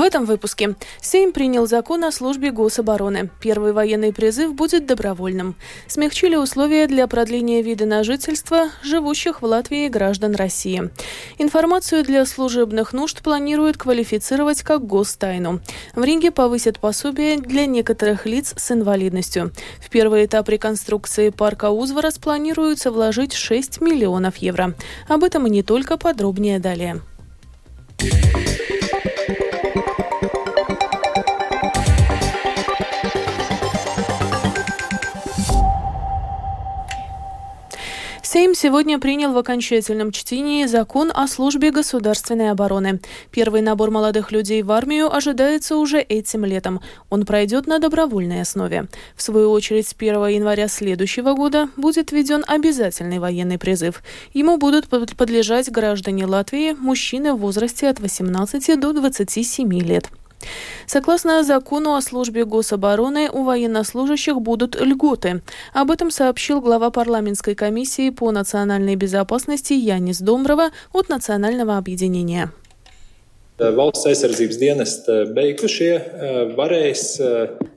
В этом выпуске Сейм принял закон о службе гособороны. Первый военный призыв будет добровольным. Смягчили условия для продления вида на жительство живущих в Латвии граждан России. Информацию для служебных нужд планируют квалифицировать как гостайну. В Риге повысят пособие для некоторых лиц с инвалидностью. В первый этап реконструкции парка Узвара планируется вложить 6 миллионов евро. Об этом и не только подробнее далее. Сейм сегодня принял в окончательном чтении закон о службе государственной обороны. Первый набор молодых людей в армию ожидается уже этим летом. Он пройдет на добровольной основе. В свою очередь, с 1 января следующего года будет введен обязательный военный призыв. Ему будут подлежать граждане Латвии, мужчины в возрасте от 18 до 27 лет. Согласно закону о службе гособороны, у военнослужащих будут льготы. Об этом сообщил глава парламентской комиссии по национальной безопасности Янис Домброва от Национального объединения. Valsts aizsardzības dienesta beigušie varēs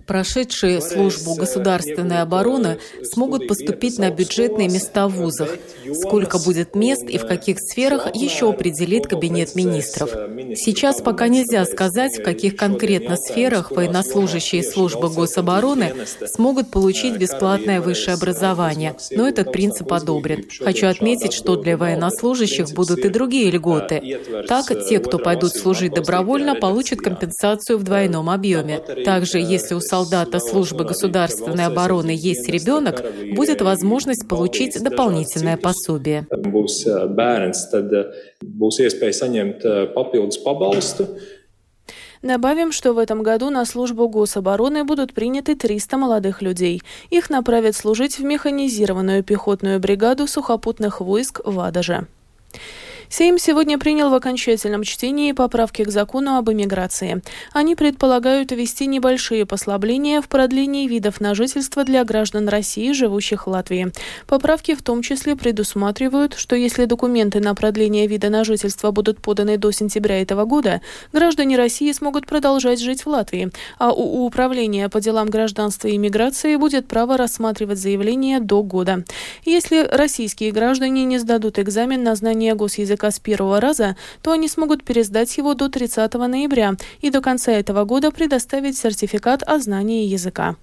Прошедшие службу государственной обороны смогут поступить на бюджетные места в вузах. Сколько будет мест и в каких сферах еще определит Кабинет министров. Сейчас пока нельзя сказать, в каких конкретно сферах военнослужащие службы гособороны смогут получить бесплатное высшее образование, но этот принцип одобрен. Хочу отметить, что для военнослужащих будут и другие льготы. Так, те, кто пойдут служить добровольно, получат компенсацию в двойном объеме. Также, если у солдата службы государственной обороны есть ребенок, будет возможность получить дополнительное пособие. Добавим, что в этом году на службу гособороны будут приняты 300 молодых людей. Их направят служить в механизированную пехотную бригаду сухопутных войск в Адаже. Сейм сегодня принял в окончательном чтении поправки к закону об иммиграции. Они предполагают ввести небольшие послабления в продлении видов на жительство для граждан России, живущих в Латвии. Поправки в том числе предусматривают, что если документы на продление вида на жительство будут поданы до сентября этого года, граждане России смогут продолжать жить в Латвии, а у Управления по делам гражданства и иммиграции будет право рассматривать заявление до года. Если российские граждане не сдадут экзамен на знание госязыка языка с первого раза, то они смогут пересдать его до 30 ноября и до конца этого года предоставить сертификат о знании языка.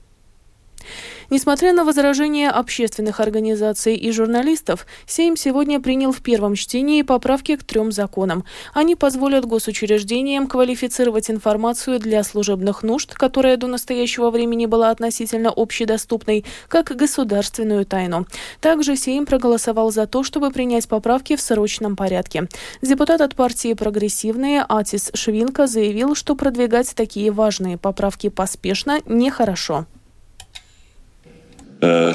Несмотря на возражения общественных организаций и журналистов, Сейм сегодня принял в первом чтении поправки к трем законам. Они позволят госучреждениям квалифицировать информацию для служебных нужд, которая до настоящего времени была относительно общедоступной, как государственную тайну. Также Сейм проголосовал за то, чтобы принять поправки в срочном порядке. Депутат от партии «Прогрессивные» Атис Швинка заявил, что продвигать такие важные поправки поспешно нехорошо. Э,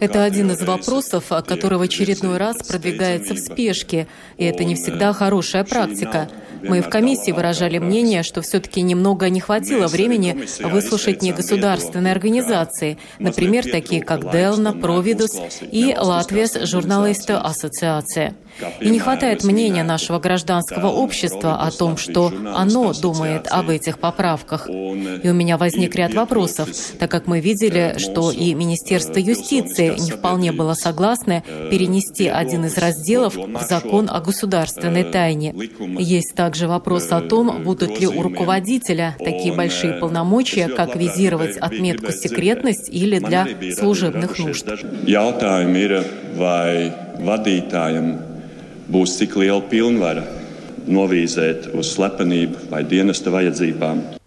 это один из вопросов, который в очередной раз продвигается в спешке, и это не всегда хорошая практика. Мы в комиссии выражали мнение, что все-таки немного не хватило времени выслушать негосударственные организации, например, такие как Делна, Провидус и Латвия журналисты Ассоциация. И не хватает мнения нашего гражданского общества о том, что оно думает об этих поправках. И у меня возник ряд вопросов, так как мы видели, что и Министерство юстиции не вполне было согласно перенести один из разделов в закон о государственной тайне. Есть также вопрос о том, будут ли у руководителя такие большие полномочия, как визировать отметку секретность или для служебных нужд. būs cik liela pilnvara novīzēt uz slepenību vai dienesta vajadzībām.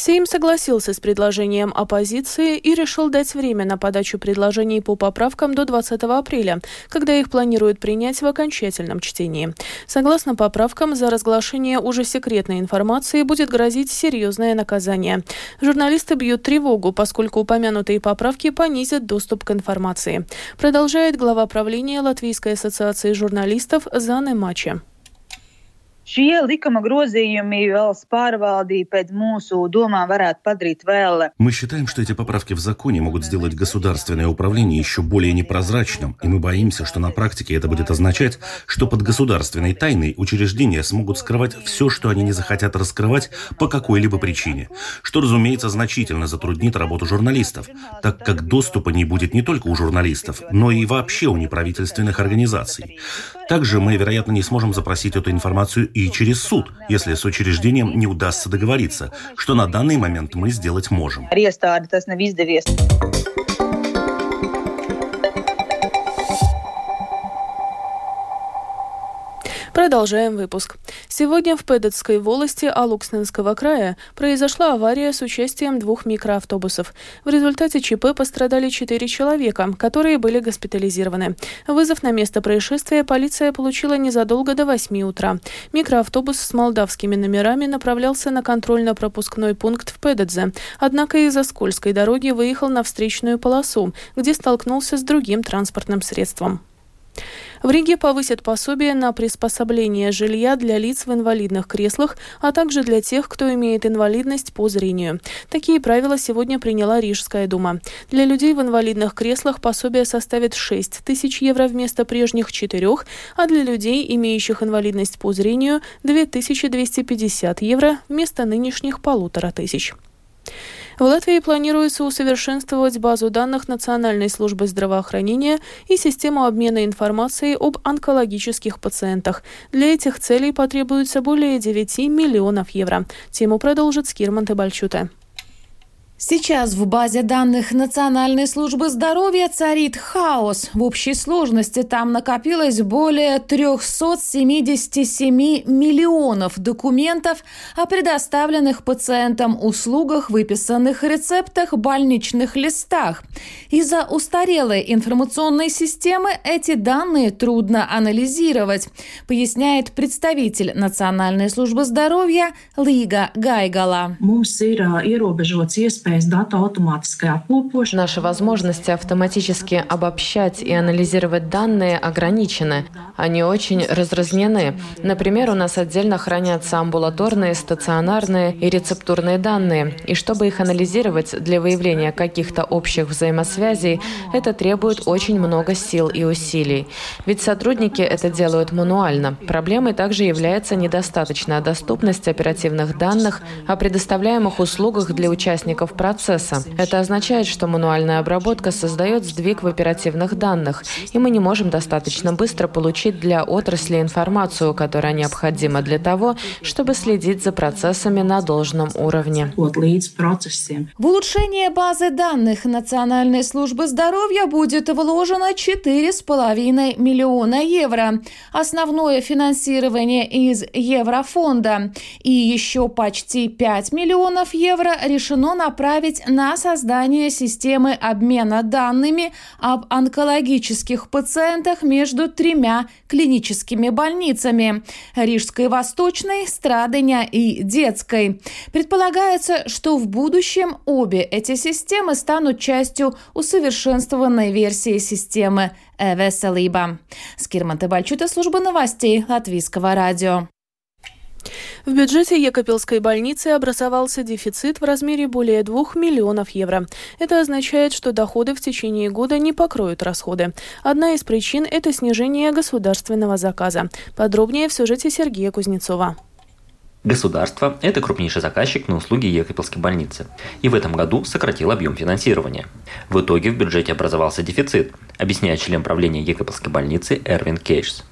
Сейм согласился с предложением оппозиции и решил дать время на подачу предложений по поправкам до 20 апреля, когда их планируют принять в окончательном чтении. Согласно поправкам, за разглашение уже секретной информации будет грозить серьезное наказание. Журналисты бьют тревогу, поскольку упомянутые поправки понизят доступ к информации. Продолжает глава правления Латвийской ассоциации журналистов Заны Мача. Šie likuma grozījumi valsts pārvaldība pēc mūsu domām varētu padarīt vēl. Мы считаем, что эти поправки в законе могут сделать государственное управление еще более непрозрачным, и мы боимся, что на практике это будет означать, что под государственной тайной учреждения смогут скрывать все, что они не захотят раскрывать по какой-либо причине, что, разумеется, значительно затруднит работу журналистов, так как доступа не будет не только у журналистов, но и вообще у неправительственных организаций. Также мы, вероятно, не сможем запросить эту информацию через суд, если с учреждением не удастся договориться, что на данный момент мы сделать можем. Продолжаем выпуск. Сегодня в Педетской волости Алуксненского края произошла авария с участием двух микроавтобусов. В результате ЧП пострадали четыре человека, которые были госпитализированы. Вызов на место происшествия полиция получила незадолго до 8 утра. Микроавтобус с молдавскими номерами направлялся на контрольно-пропускной пункт в Педедзе, однако из-за скользкой дороги выехал на встречную полосу, где столкнулся с другим транспортным средством. В Риге повысят пособие на приспособление жилья для лиц в инвалидных креслах, а также для тех, кто имеет инвалидность по зрению. Такие правила сегодня приняла Рижская дума. Для людей в инвалидных креслах пособие составит 6 тысяч евро вместо прежних 4, а для людей, имеющих инвалидность по зрению, 2250 евро вместо нынешних полутора тысяч. В Латвии планируется усовершенствовать базу данных Национальной службы здравоохранения и систему обмена информацией об онкологических пациентах. Для этих целей потребуется более 9 миллионов евро. Тему продолжит Скирман Тебальчута. Сейчас в базе данных Национальной службы здоровья царит хаос. В общей сложности там накопилось более 377 миллионов документов о предоставленных пациентам услугах, выписанных рецептах, больничных листах. Из-за устарелой информационной системы эти данные трудно анализировать, поясняет представитель Национальной службы здоровья Лига Гайгала. Наши возможности автоматически обобщать и анализировать данные ограничены. Они очень разразнены. Например, у нас отдельно хранятся амбулаторные, стационарные и рецептурные данные. И чтобы их анализировать для выявления каких-то общих взаимосвязей, это требует очень много сил и усилий. Ведь сотрудники это делают мануально. Проблемой также является недостаточная доступность оперативных данных о предоставляемых услугах для участников процесса. Это означает, что мануальная обработка создает сдвиг в оперативных данных, и мы не можем достаточно быстро получить для отрасли информацию, которая необходима для того, чтобы следить за процессами на должном уровне. В улучшение базы данных Национальной службы здоровья будет вложено 4,5 миллиона евро. Основное финансирование из Еврофонда. И еще почти 5 миллионов евро решено направить направить на создание системы обмена данными об онкологических пациентах между тремя клиническими больницами – Рижской Восточной, Страдыня и Детской. Предполагается, что в будущем обе эти системы станут частью усовершенствованной версии системы «Веселиба». Скирман Тебальчута, служба новостей Латвийского радио. В бюджете Екапельской больницы образовался дефицит в размере более 2 миллионов евро. Это означает, что доходы в течение года не покроют расходы. Одна из причин – это снижение государственного заказа. Подробнее в сюжете Сергея Кузнецова. Государство – это крупнейший заказчик на услуги Екапельской больницы. И в этом году сократил объем финансирования. В итоге в бюджете образовался дефицит, объясняет член правления Екапельской больницы Эрвин Кейшс.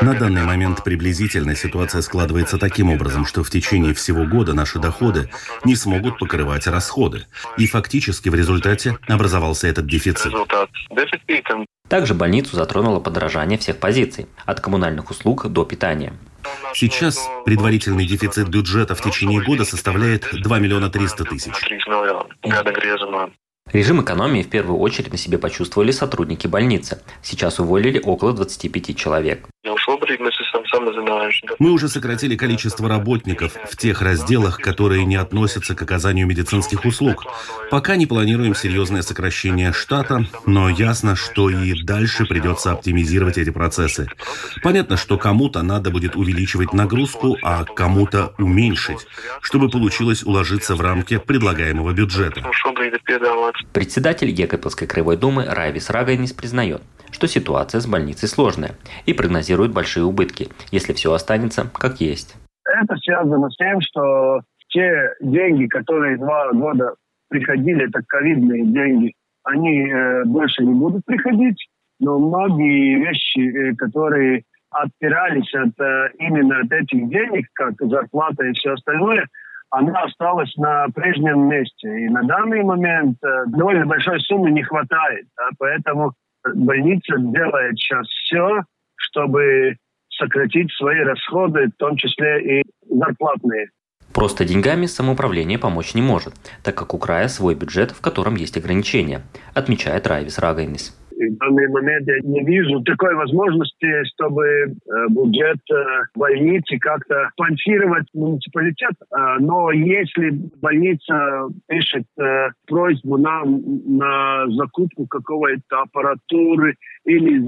На данный момент приблизительно ситуация складывается таким образом, что в течение всего года наши доходы не смогут покрывать расходы. И фактически в результате образовался этот дефицит. Также больницу затронуло подорожание всех позиций, от коммунальных услуг до питания. Сейчас предварительный дефицит бюджета в течение года составляет 2 миллиона 300 тысяч. Режим экономии в первую очередь на себе почувствовали сотрудники больницы. Сейчас уволили около 25 человек. Мы уже сократили количество работников в тех разделах, которые не относятся к оказанию медицинских услуг. Пока не планируем серьезное сокращение штата, но ясно, что и дальше придется оптимизировать эти процессы. Понятно, что кому-то надо будет увеличивать нагрузку, а кому-то уменьшить, чтобы получилось уложиться в рамки предлагаемого бюджета. Председатель Екатеринской краевой думы Райвис Рагайнис признает, что ситуация с больницей сложная и прогнозирует большие убытки, если все останется как есть. Это связано с тем, что те деньги, которые два года приходили, это ковидные деньги, они э, больше не будут приходить, но многие вещи, э, которые отпирались от э, именно от этих денег, как зарплата и все остальное, она осталась на прежнем месте. И на данный момент довольно большой суммы не хватает. Да, поэтому больница делает сейчас все, чтобы сократить свои расходы, в том числе и зарплатные. Просто деньгами самоуправление помочь не может, так как у края свой бюджет, в котором есть ограничения, отмечает Райвис Рагайнис в данный момент я не вижу такой возможности, чтобы э, бюджет э, больницы как-то спонсировать муниципалитет. Э, но если больница пишет просьбу нам на закупку какого-то аппаратуры или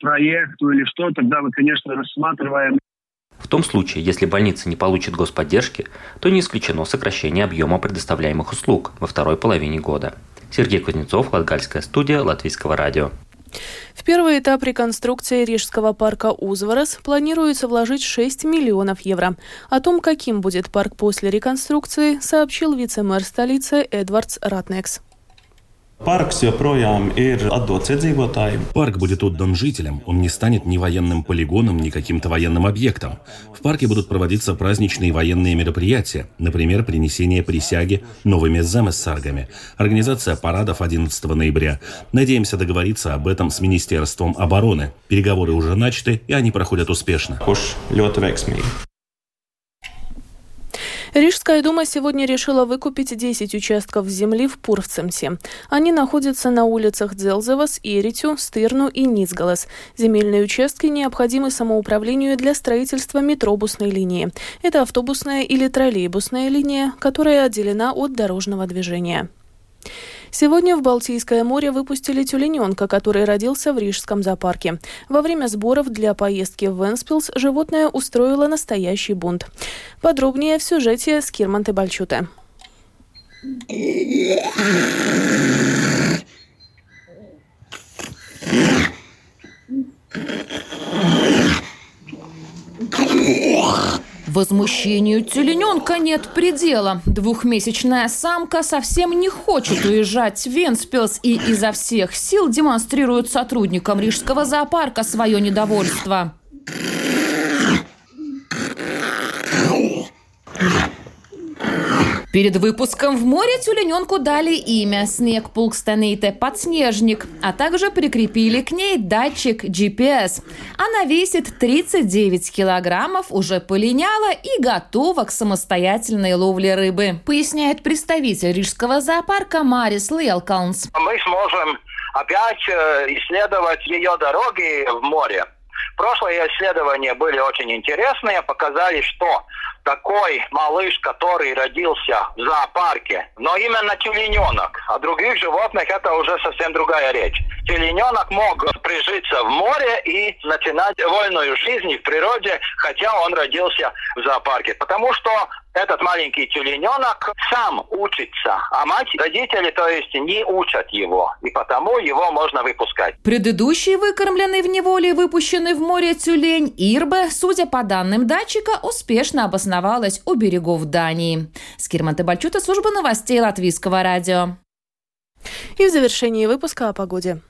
проекту или что, тогда мы, конечно, рассматриваем в том случае, если больница не получит господдержки, то не исключено сокращение объема предоставляемых услуг во второй половине года. Сергей Кузнецов, Латгальская студия Латвийского радио. В первый этап реконструкции Рижского парка Узварас планируется вложить 6 миллионов евро. О том, каким будет парк после реконструкции, сообщил вице-мэр столицы Эдвардс Ратнекс. Парк Парк будет отдан жителям. Он не станет ни военным полигоном, ни каким-то военным объектом. В парке будут проводиться праздничные военные мероприятия, например, принесение присяги новыми замессаргами, организация парадов 11 ноября. Надеемся договориться об этом с Министерством обороны. Переговоры уже начаты, и они проходят успешно. Рижская дума сегодня решила выкупить 10 участков земли в Пурвцемсе. Они находятся на улицах Дзелзевас, Иритю, Стырну и Ницгалас. Земельные участки необходимы самоуправлению для строительства метробусной линии. Это автобусная или троллейбусная линия, которая отделена от дорожного движения. Сегодня в Балтийское море выпустили тюлененка, который родился в Рижском зоопарке. Во время сборов для поездки в Венспилс животное устроило настоящий бунт. Подробнее в сюжете с Кирманты Бальчуте. Возмущению телененка нет предела. Двухмесячная самка совсем не хочет уезжать в Венспилс и изо всех сил демонстрирует сотрудникам Рижского зоопарка свое недовольство. Перед выпуском в море тюлененку дали имя «Снег Пулкстанейте подснежник», а также прикрепили к ней датчик GPS. Она весит 39 килограммов, уже полиняла и готова к самостоятельной ловле рыбы, поясняет представитель Рижского зоопарка Марис Лелкаунс. Мы сможем опять э, исследовать ее дороги в море. Прошлые исследования были очень интересные, показали, что такой малыш, который родился в зоопарке, но именно тюлененок. А других животных это уже совсем другая речь. Тюлененок мог прижиться в море и начинать вольную жизнь в природе, хотя он родился в зоопарке. Потому что этот маленький тюлененок сам учится, а мать, родители, то есть, не учат его, и потому его можно выпускать. Предыдущий выкормленный в неволе выпущенный в море тюлень Ирбе, судя по данным датчика, успешно обосновалась у берегов Дании. Скирман Бальчута, служба новостей Латвийского радио. И в завершении выпуска о погоде.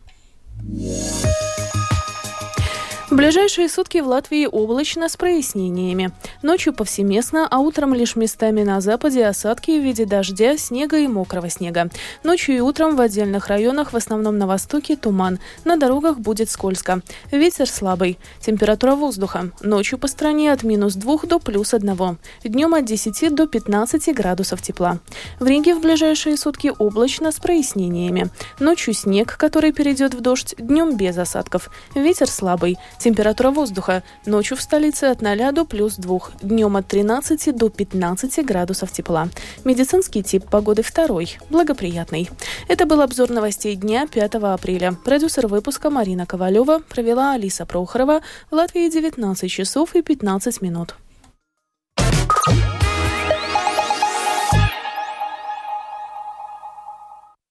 В ближайшие сутки в Латвии облачно с прояснениями. Ночью повсеместно, а утром лишь местами на западе осадки в виде дождя, снега и мокрого снега. Ночью и утром в отдельных районах, в основном на востоке, туман. На дорогах будет скользко. Ветер слабый. Температура воздуха. Ночью по стране от минус 2 до плюс 1. Днем от 10 до 15 градусов тепла. В Риге в ближайшие сутки облачно с прояснениями. Ночью снег, который перейдет в дождь, днем без осадков. Ветер слабый. Температура воздуха. Ночью в столице от 0 до плюс 2. Днем от 13 до 15 градусов тепла. Медицинский тип погоды второй. Благоприятный. Это был обзор новостей дня 5 апреля. Продюсер выпуска Марина Ковалева провела Алиса Прохорова. В Латвии 19 часов и 15 минут.